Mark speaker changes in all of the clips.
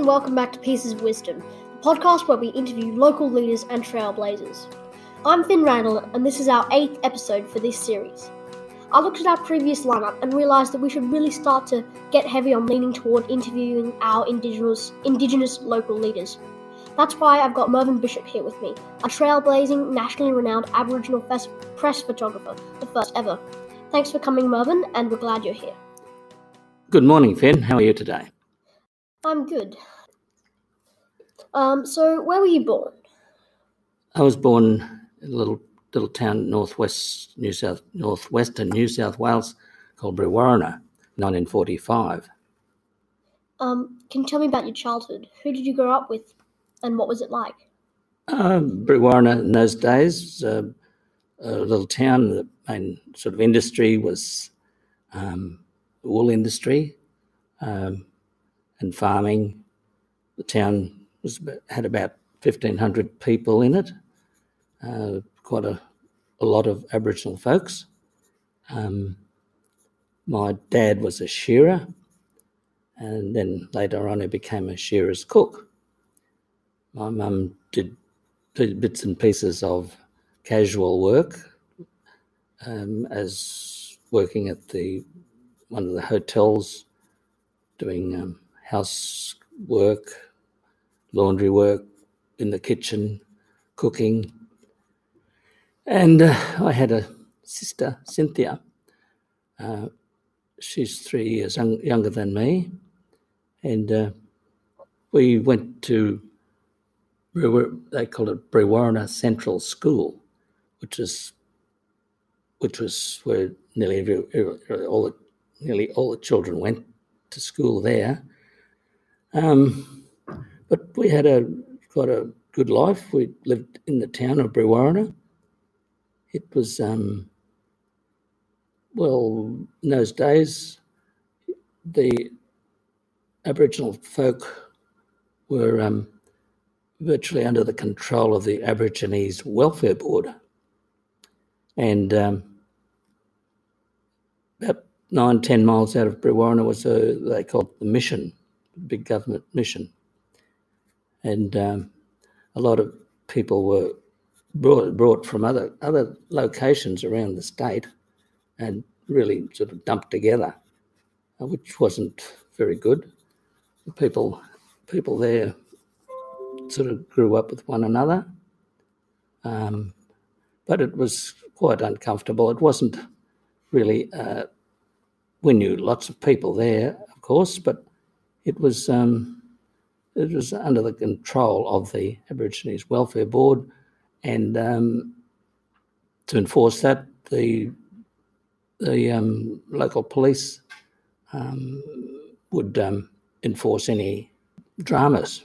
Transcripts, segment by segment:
Speaker 1: and welcome back to Pieces of Wisdom, the podcast where we interview local leaders and trailblazers. I'm Finn Randall, and this is our eighth episode for this series. I looked at our previous lineup and realised that we should really start to get heavy on leaning toward interviewing our indigenous, indigenous local leaders. That's why I've got Mervyn Bishop here with me, a trailblazing, nationally renowned Aboriginal press photographer, the first ever. Thanks for coming, Mervyn, and we're glad you're here.
Speaker 2: Good morning, Finn. How are you today?
Speaker 1: I'm good. Um, so, where were you born?
Speaker 2: I was born in a little little town northwest New South northwestern New South Wales called Brewarrina, 1945.
Speaker 1: Um, can you tell me about your childhood? Who did you grow up with, and what was it like?
Speaker 2: Um, Brewarrina in those days, uh, a little town. The main sort of industry was um, wool industry. Um, and farming. The town was had about 1,500 people in it, uh, quite a, a lot of Aboriginal folks. Um, my dad was a shearer, and then later on he became a shearer's cook. My mum did bits and pieces of casual work um, as working at the one of the hotels doing um, housework, laundry work in the kitchen, cooking. And uh, I had a sister, Cynthia. Uh, she's three years young, younger than me. And uh, we went to, they call it Brewarrina Central School, which is which was where nearly every, all the, nearly all the children went to school there. Um, but we had a quite a good life. We lived in the town of Brewarrina. It was um, well in those days the Aboriginal folk were um, virtually under the control of the Aborigines Welfare Board, and um, about nine ten miles out of Brewarrina was a they called the mission big government mission. And um, a lot of people were brought, brought from other, other locations around the state and really sort of dumped together, uh, which wasn't very good. The people, people there sort of grew up with one another. Um, but it was quite uncomfortable. It wasn't really, uh, we knew lots of people there, of course, but it was um, it was under the control of the Aborigines Welfare Board, and um, to enforce that, the the um, local police um, would um, enforce any dramas.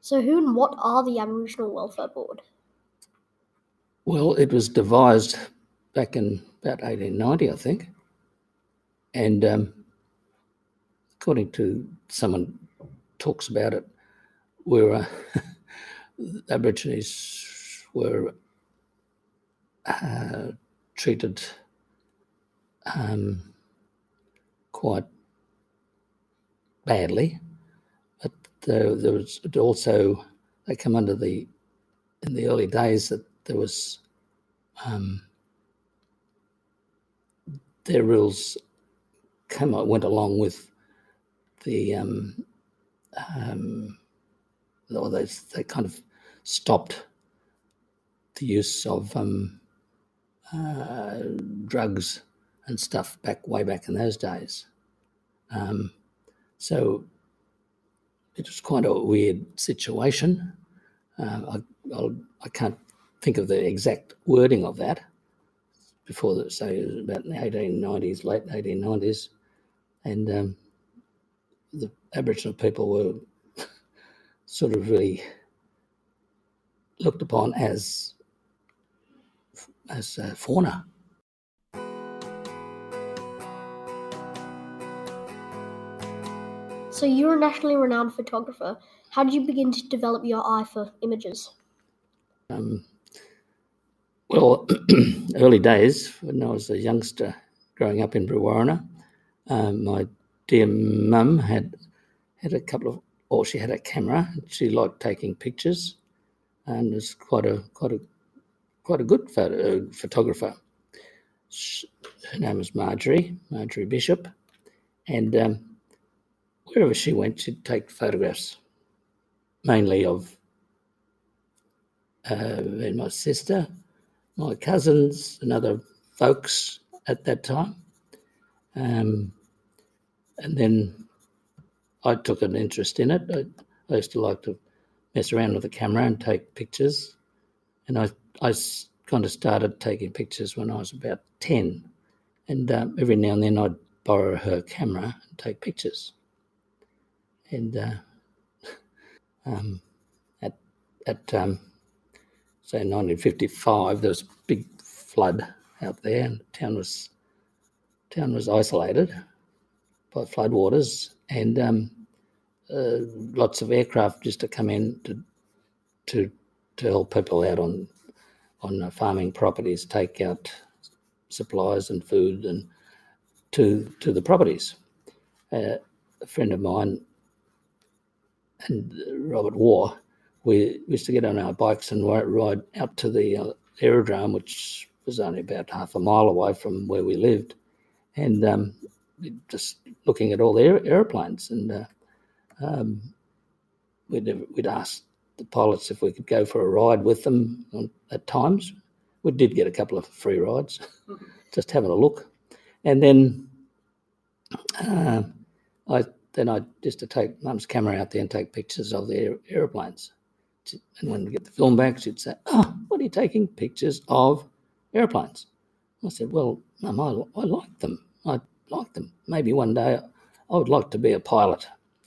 Speaker 1: So, who and what are the Aboriginal Welfare Board?
Speaker 2: Well, it was devised back in about 1890, I think, and um, according to someone talks about it, where uh, Aborigines were uh, treated um, quite badly, but there, there, was also they come under the in the early days that there was um, their rules came went along with the um, um, or they they kind of stopped the use of um, uh, drugs and stuff back way back in those days. Um, so it was quite a weird situation. Uh, I, I'll, I can not think of the exact wording of that before the, say about the 1890s, late 1890s, and um, Aboriginal people were sort of really looked upon as as uh, fauna.
Speaker 1: So you're a nationally renowned photographer. How did you begin to develop your eye for images?
Speaker 2: Um, well, early days when I was a youngster growing up in Brewarrina, um, my dear mum had had a couple of, or she had a camera. She liked taking pictures, and was quite a quite a quite a good photo, uh, photographer. She, her name was Marjorie Marjorie Bishop, and um, wherever she went, she'd take photographs, mainly of uh, my sister, my cousins, and other folks at that time. Um, and then I took an interest in it. I, I, used to like to mess around with the camera and take pictures. And I, I kind of started taking pictures when I was about 10. And um, every now and then I'd borrow her camera and take pictures. And uh, um, at, at um, say 1955, there was a big flood out there, and the town was town was isolated by floodwaters, and um, uh, lots of aircraft just to come in to to to help people out on on uh, farming properties, take out supplies and food and to to the properties. Uh, a friend of mine and Robert War, we used to get on our bikes and ride out to the uh, aerodrome, which was only about half a mile away from where we lived, and um, just looking at all the aer- airplanes. And uh, um, we'd, we'd ask the pilots if we could go for a ride with them on, at times. We did get a couple of free rides, mm-hmm. just having a look. And then uh, I then I used to take mum's camera out there and take pictures of the aeroplanes. And when we get the film back, she'd say, "Oh, what are you taking pictures of airplanes?" I said, "Well, mum, I, I like them. I like them. Maybe one day I would like to be a pilot."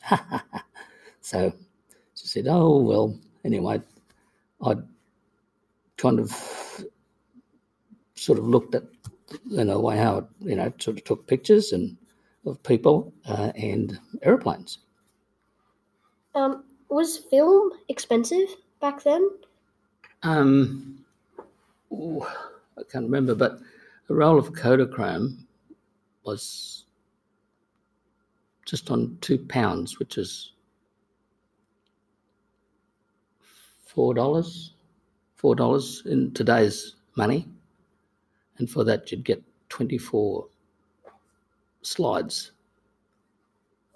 Speaker 2: so she said, "Oh well." Anyway, I kind of sort of looked at in a way how it, you know sort of took pictures and of people uh, and airplanes.
Speaker 1: Um, was film expensive back then?
Speaker 2: Um, ooh, I can't remember, but a roll of Kodachrome was just on two pounds, which is four dollars, four dollars in today's money, and for that you'd get twenty-four slides.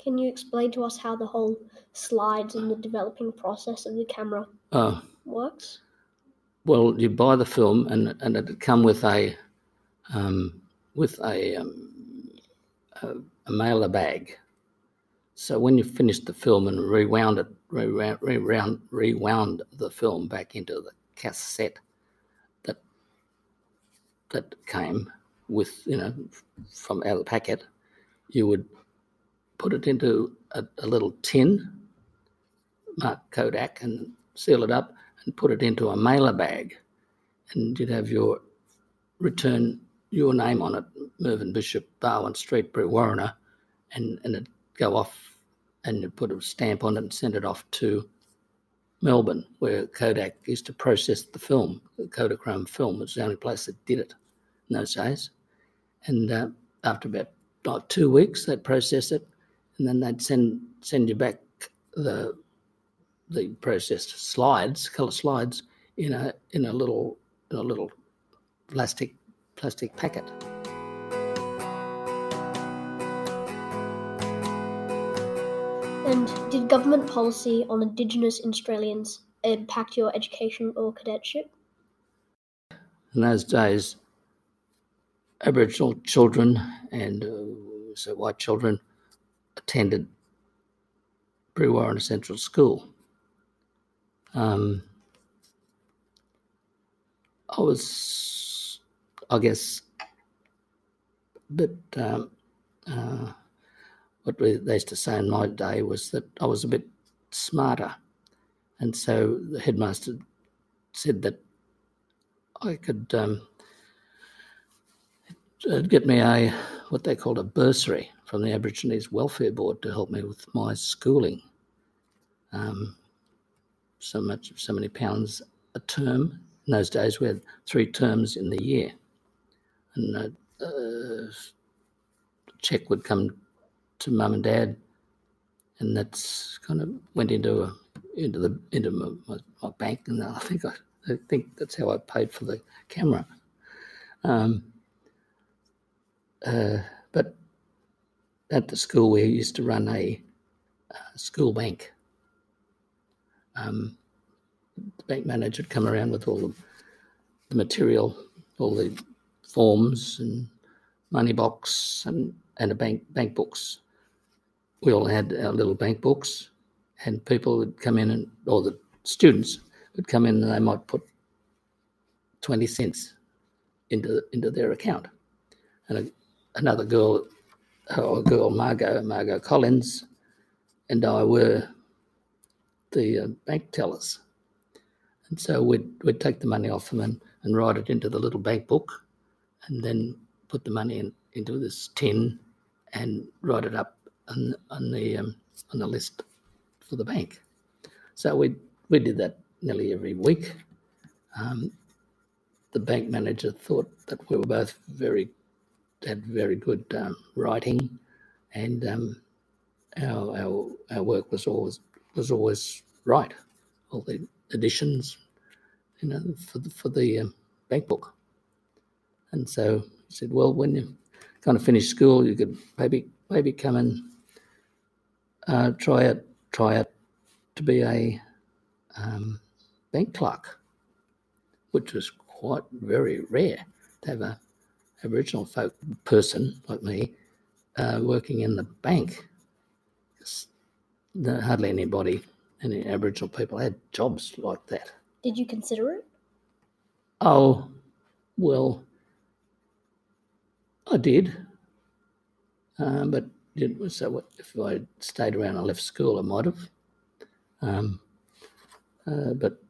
Speaker 1: Can you explain to us how the whole slides and the developing process of the camera
Speaker 2: uh,
Speaker 1: works?
Speaker 2: Well, you buy the film, and and it'd come with a um, with a, um, a, a mailer bag. So when you finished the film and rewound it, rewound, rewound, rewound the film back into the cassette that that came with you know from out of the packet, you would put it into a, a little tin, mark Kodak, and seal it up and put it into a mailer bag. And you'd have your return your name on it, Mervyn Bishop, Barwon Street, Brewarrina, and, and it'd go off and you'd put a stamp on it and send it off to Melbourne, where Kodak used to process the film. The Kodachrome film was the only place that did it in those days. And uh, after about like two weeks, they'd process it, and then they'd send send you back the the processed slides, color slides, in a in a little in a little plastic plastic packet.
Speaker 1: And did government policy on Indigenous Australians impact your education or cadetship?
Speaker 2: In those days, Aboriginal children and uh, so white children attended Brewarrina Central School. Um, I was, I guess, but um, uh, what they used to say in my day was that I was a bit smarter, and so the headmaster said that I could um, uh, get me a what they called a bursary from the Aborigines Welfare Board to help me with my schooling. Um, so much, so many pounds a term. In those days, we had three terms in the year, and a, a check would come to mum and dad and that's kind of went into a, into the into my, my, my, bank, and I think I, I, think that's how I paid for the camera. Um, uh, but at the school, we used to run a, a school bank. Um, the bank manager would come around with all the, the material, all the forms and money box and, and a bank bank books. We all had our little bank books, and people would come in and or the students would come in and they might put twenty cents into into their account, and a, another girl, or girl Margot Margot Collins, and I were the uh, bank tellers, and so we'd we'd take the money off them and, and write it into the little bank book, and then put the money in, into this tin and write it up on, on the um, on the list for the bank. So we we did that nearly every week. Um, the bank manager thought that we were both very had very good um, writing, and um, our, our our work was always was always right. All the additions, you know, for the for the um, bank book. And so he said, well, when you kind of finish school, you could maybe maybe come and uh, try it try it to be a um, bank clerk, which was quite very rare to have a Aboriginal folk person like me uh, working in the bank. hardly anybody, any Aboriginal people had jobs like that.
Speaker 1: Did you consider it?
Speaker 2: Oh, well, I did. Um, but was so if I stayed around and left school, I might have. Um, uh, but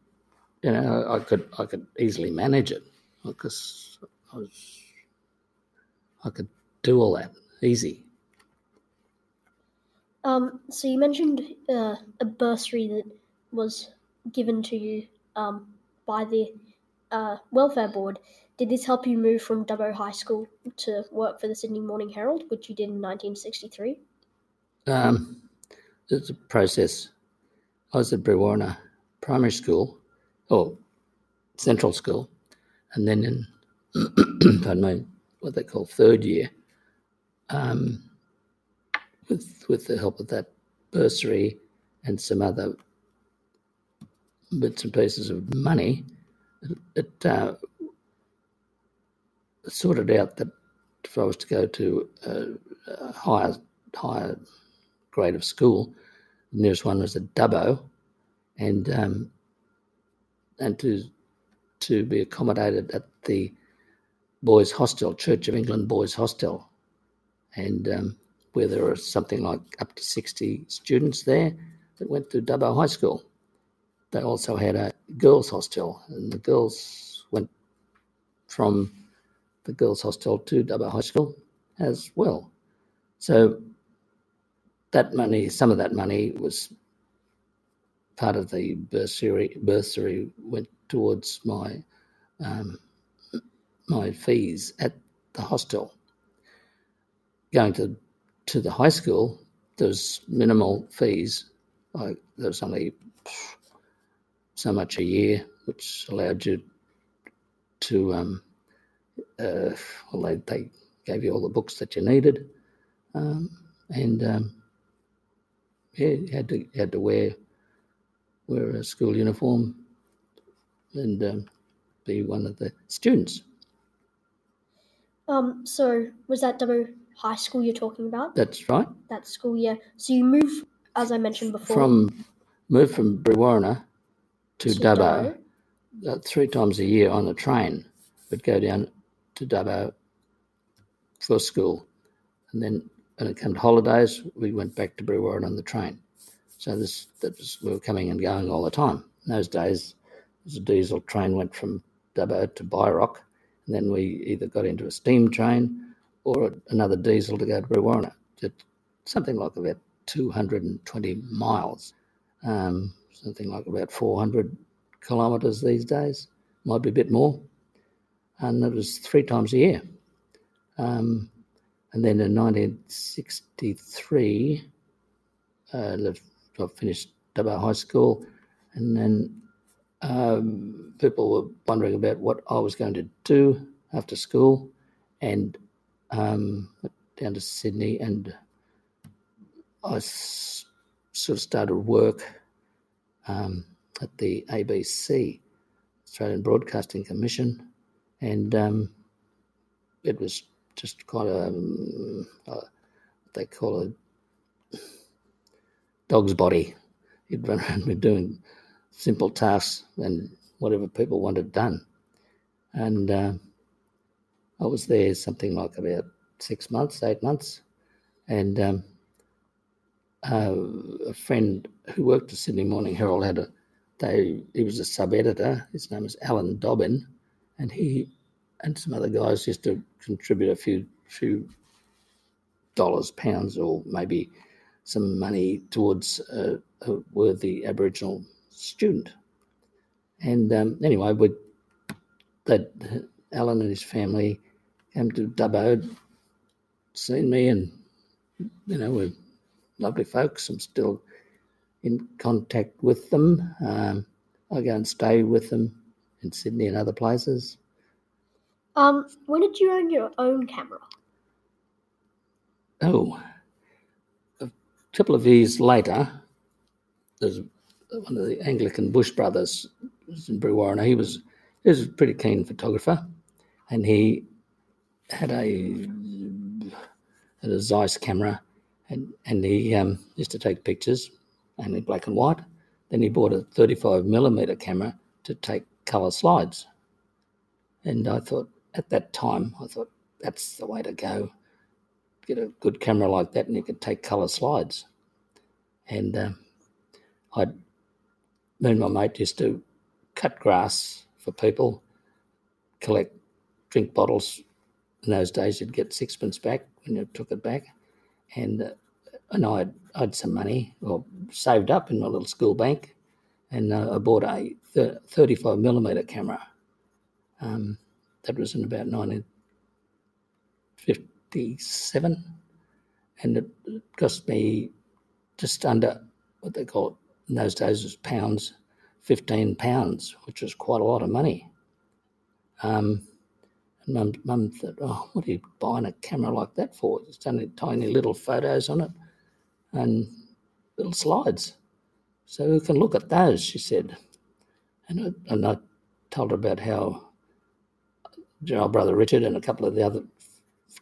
Speaker 2: you know, I could I could easily manage it because I was I could do all that easy.
Speaker 1: Um, so you mentioned uh, a bursary that was given to you um, by the uh, welfare board. Did this help you move from Dubbo High School to work for the Sydney Morning Herald, which you did in 1963? Um,
Speaker 2: it's a process. I was at Brewarrina Primary School, or Central School, and then in, pardon me, what they call third year, um, with with the help of that bursary and some other bits and pieces of money, it uh, sorted out that if I was to go to a, a higher higher grade of school, the nearest one was at Dubbo, and um, and to to be accommodated at the boys' hostel, Church of England boys' hostel, and um, where there were something like up to sixty students there that went to Dubbo High School. They also had a girls' hostel, and the girls went from the girls' hostel to Dubbo High School as well. So that money, some of that money was part of the bursary. Bursary went towards my um, my fees at the hostel. Going to to the high school, there was minimal fees. Like there was only so much a year, which allowed you to um, uh, well, they, they gave you all the books that you needed, um, and um, yeah, you had to had to wear wear a school uniform and um, be one of the students.
Speaker 1: Um. So was that Dubbo High School you're talking about?
Speaker 2: That's right.
Speaker 1: That school, year. So you move, as I mentioned before,
Speaker 2: from moved from Brewarrina to, to Dubbo, Dubbo. Uh, three times a year on the train. Would go down to Dubbo for school. And then when it came to holidays, we went back to Brewarrina on the train. So this that was, we were coming and going all the time. In those days, a diesel train went from Dubbo to Byrock, and then we either got into a steam train or another diesel to go to Brewarrina. Something like about 220 miles, um, something like about 400 kilometres these days, might be a bit more and it was three times a year. Um, and then in 1963, uh, I finished Dubbo High School, and then um, people were wondering about what I was going to do after school, and um, down to Sydney, and I s- sort of started work um, at the ABC, Australian Broadcasting Commission, and um, it was just quite a um, what they call a dog's body. You'd run around doing simple tasks and whatever people wanted done, and uh, I was there something like about six months, eight months, and um, uh, a friend who worked at Sydney Morning Herald had a they he was a sub editor. His name was Alan Dobbin, and he and some other guys used to contribute a few few dollars, pounds, or maybe some money towards a, a worthy Aboriginal student. And um, anyway, we that Alan and his family came to Dubbo, seen me, and you know we're lovely folks. I'm still in contact with them. Um, I go and stay with them in Sydney and other places.
Speaker 1: Um, when did you own your own camera?
Speaker 2: Oh, a couple of years later, there's one of the Anglican Bush brothers in Brewarrina. He was he was a pretty keen photographer, and he had a had a Zeiss camera, and and he um, used to take pictures, only black and white. Then he bought a 35 millimeter camera to take color slides, and I thought at that time I thought that's the way to go. Get a good camera like that, and you could take color slides. And um, I'd me and my mate used to cut grass for people, collect drink bottles. In those days, you'd get sixpence back when you took it back, and uh, and I had, I some money or saved up in my little school bank, and uh, I bought a 35 millimeter camera. Um, that was in about 1957, and it cost me just under what they call in those days was pounds, 15 pounds, which was quite a lot of money. Um, and mum, mum thought, oh, what are you buying a camera like that for? It's only tiny little photos on it and little slides. So who can look at those, she said. And I, and I told her about how our brother Richard and a couple of the other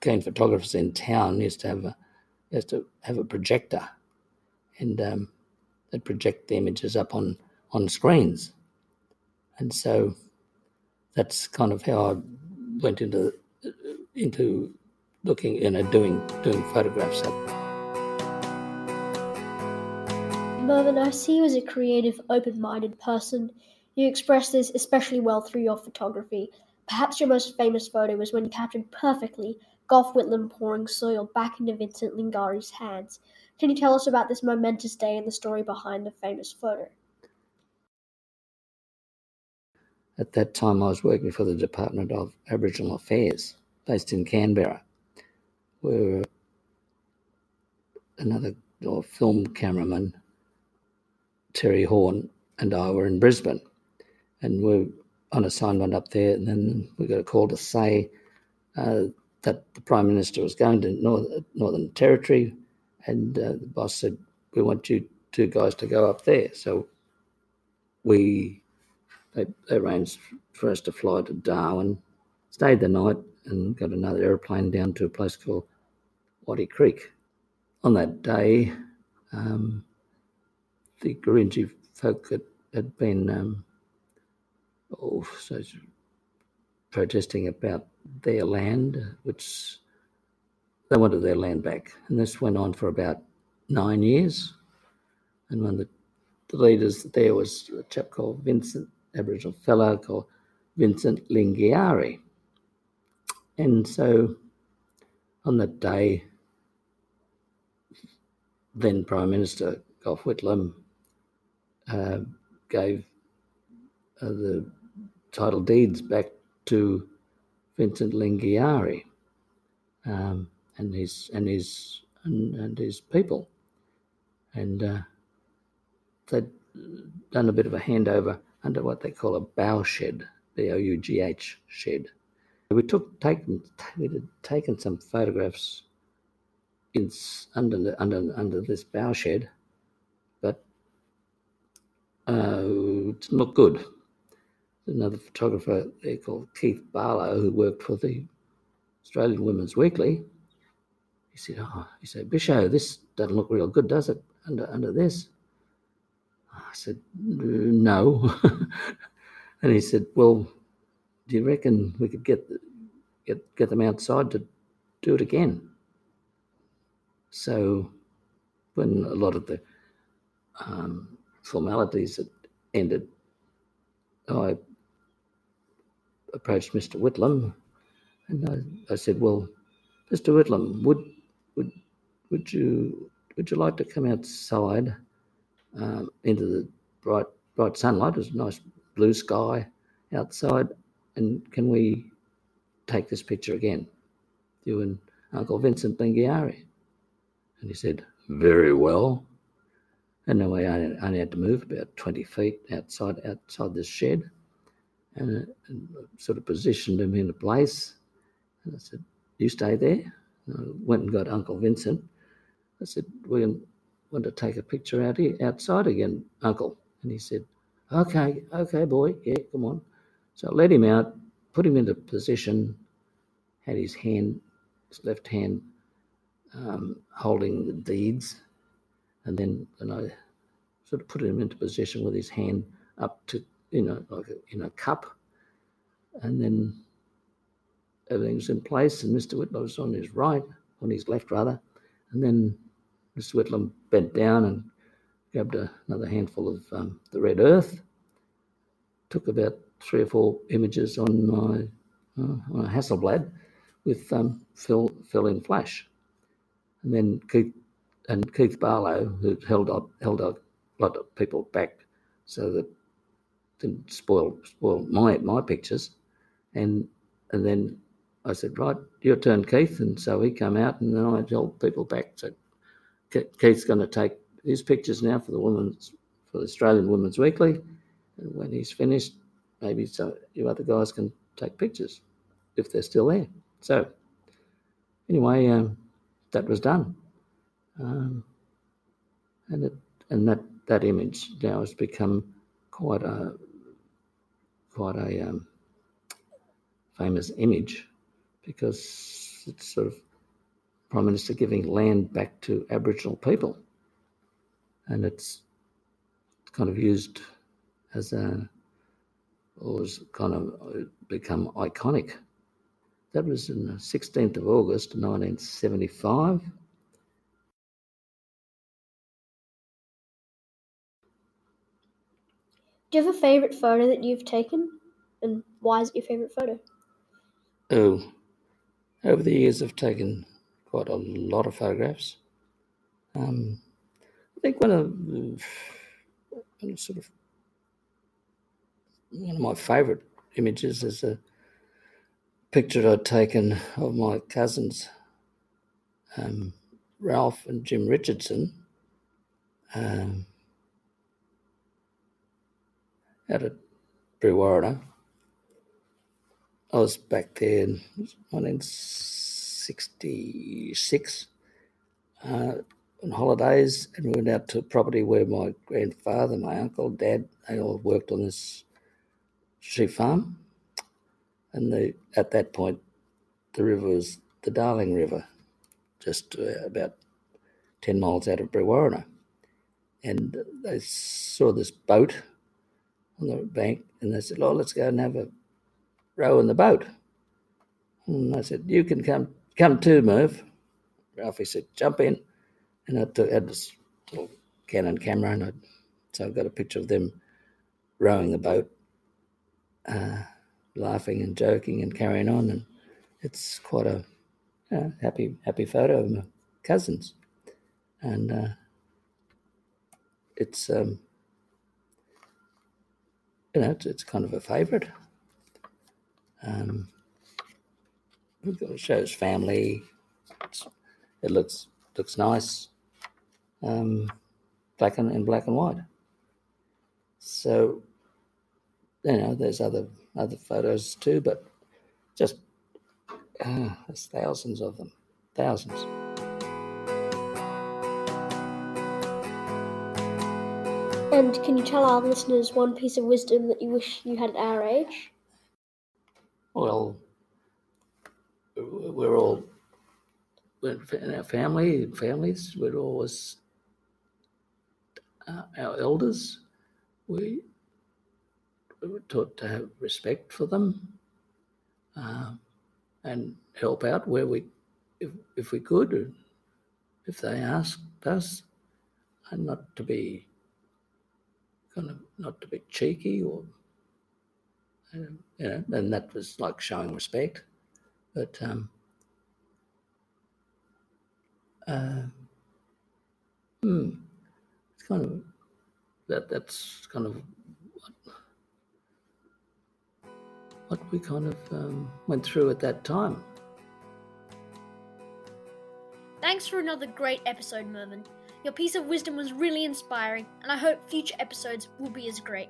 Speaker 2: keen photographers in town used to have a, used to have a projector. And um, that project the images up on, on screens. And so that's kind of how I went into into looking you know doing doing photographs.
Speaker 1: Mervyn, I see you as a creative, open-minded person. You express this especially well through your photography. Perhaps your most famous photo was when you captured perfectly Gough Whitlam pouring soil back into Vincent Lingiari's hands. Can you tell us about this momentous day and the story behind the famous photo?
Speaker 2: At that time, I was working for the Department of Aboriginal Affairs, based in Canberra, where another or film cameraman, Terry Horn, and I were in Brisbane. And we are on assignment up there, and then we got a call to say uh, that the Prime Minister was going to North, Northern Territory and uh, the boss said, "We want you two guys to go up there." So we they, they arranged for us to fly to Darwin, stayed the night, and got another aeroplane down to a place called Wattie Creek. On that day, um, the Gurindji folk had, had been um, oh, so protesting about their land, which they wanted their land back. And this went on for about nine years. And one of the, the leaders there was a chap called Vincent, Aboriginal fellow called Vincent Lingiari. And so on that day, then Prime Minister Gough Whitlam uh, gave uh, the title deeds back to Vincent Lingiari. Um, and his and his and, and his people. and uh, they'd done a bit of a handover under what they call a bough shed, B O U G H shed. We took taken we had taken some photographs in under the, under under this bough shed, but uh, it didn't look good. Another photographer there called Keith Barlow, who worked for the Australian Women's Weekly, he said, "Oh, he said, Bisho, this doesn't look real good, does it? Under under this." I said, "No," and he said, "Well, do you reckon we could get get get them outside to do it again?" So, when a lot of the um, formalities had ended, I approached Mr. Whitlam and I, I said, "Well, Mr. Whitlam, would would would you would you like to come outside um, into the bright bright sunlight? There's a nice blue sky outside, and can we take this picture again, you and Uncle Vincent Lingiari?" And he said, "Very well." And then we only had to move about 20 feet outside outside this shed and, and sort of positioned him in a place. And I said, You stay there? I went and got Uncle Vincent. I said, We want to take a picture out here, outside again, Uncle. And he said, Okay, okay, boy, yeah, come on. So I let him out, put him into position, had his hand, his left hand um, holding the deeds, and then and I sort of put him into position with his hand up to you know like a, in a cup, and then everything's in place, and Mr. Whitlam was on his right, on his left rather, and then Mr. Whitlam bent down and grabbed a, another handful of um, the red earth. Took about three or four images on my uh, on a Hasselblad with um, fill fill in flash, and then Keith and Keith Barlow, who held up held up a lot of people back so that didn't spoil spoil my my pictures, and and then I said, right, your turn, Keith, and so he came out, and then I held people back. So Keith's going to take his pictures now for the women's for the Australian Women's Weekly, and when he's finished, maybe so you other guys can take pictures if they're still there. So anyway, um, that was done, um, and it, and that that image now has become quite a quite a um, famous image because it's sort of Prime Minister giving land back to Aboriginal people, and it's kind of used as a or has kind of become iconic. That was in the 16th of August 1975.
Speaker 1: Do you have a favourite photo that you've taken? And why is it your favourite photo?
Speaker 2: Oh, over the years I've taken quite a lot of photographs. Um, I think one of, sort of one of my favourite images is a picture I'd taken of my cousins, um, Ralph and Jim Richardson. Um, out at Brewarrina. I was back there in 1966 uh, on holidays, and we went out to a property where my grandfather, my uncle, dad, they all worked on this sheep farm. And the, at that point, the river was the Darling River, just uh, about 10 miles out of Brewarrina. And they saw this boat on the bank, and they said, "Oh, let's go and have a row in the boat." And I said, "You can come, come too, Merv." Ralphie said, "Jump in," and I took, had this little Canon camera, and I, so I got a picture of them rowing the boat, uh, laughing and joking and carrying on, and it's quite a happy, happy photo of my cousins, and uh, it's. Um, you know, it's, it's kind of a favourite. Um, it shows family. It's, it looks looks nice. Um, black and in black and white. So, you know, there's other other photos too, but just uh, there's thousands of them, thousands.
Speaker 1: And can you tell our listeners one piece of wisdom that you wish you had at our age?
Speaker 2: Well, we're all in our family, families, we're always uh, our elders. We, we were taught to have respect for them uh, and help out where we, if, if we could, if they asked us, and not to be kind of not to be cheeky or um, you know, and that was like showing respect. But um, uh, hmm, it's kind of that. That's kind of what, what we kind of um, went through at that time.
Speaker 1: Thanks for another great episode, Mervyn. Your piece of wisdom was really inspiring, and I hope future episodes will be as great.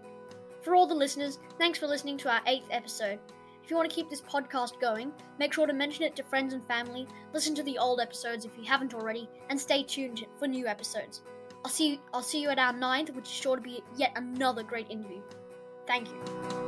Speaker 1: For all the listeners, thanks for listening to our eighth episode. If you want to keep this podcast going, make sure to mention it to friends and family, listen to the old episodes if you haven't already, and stay tuned for new episodes. I'll see you, I'll see you at our ninth, which is sure to be yet another great interview. Thank you.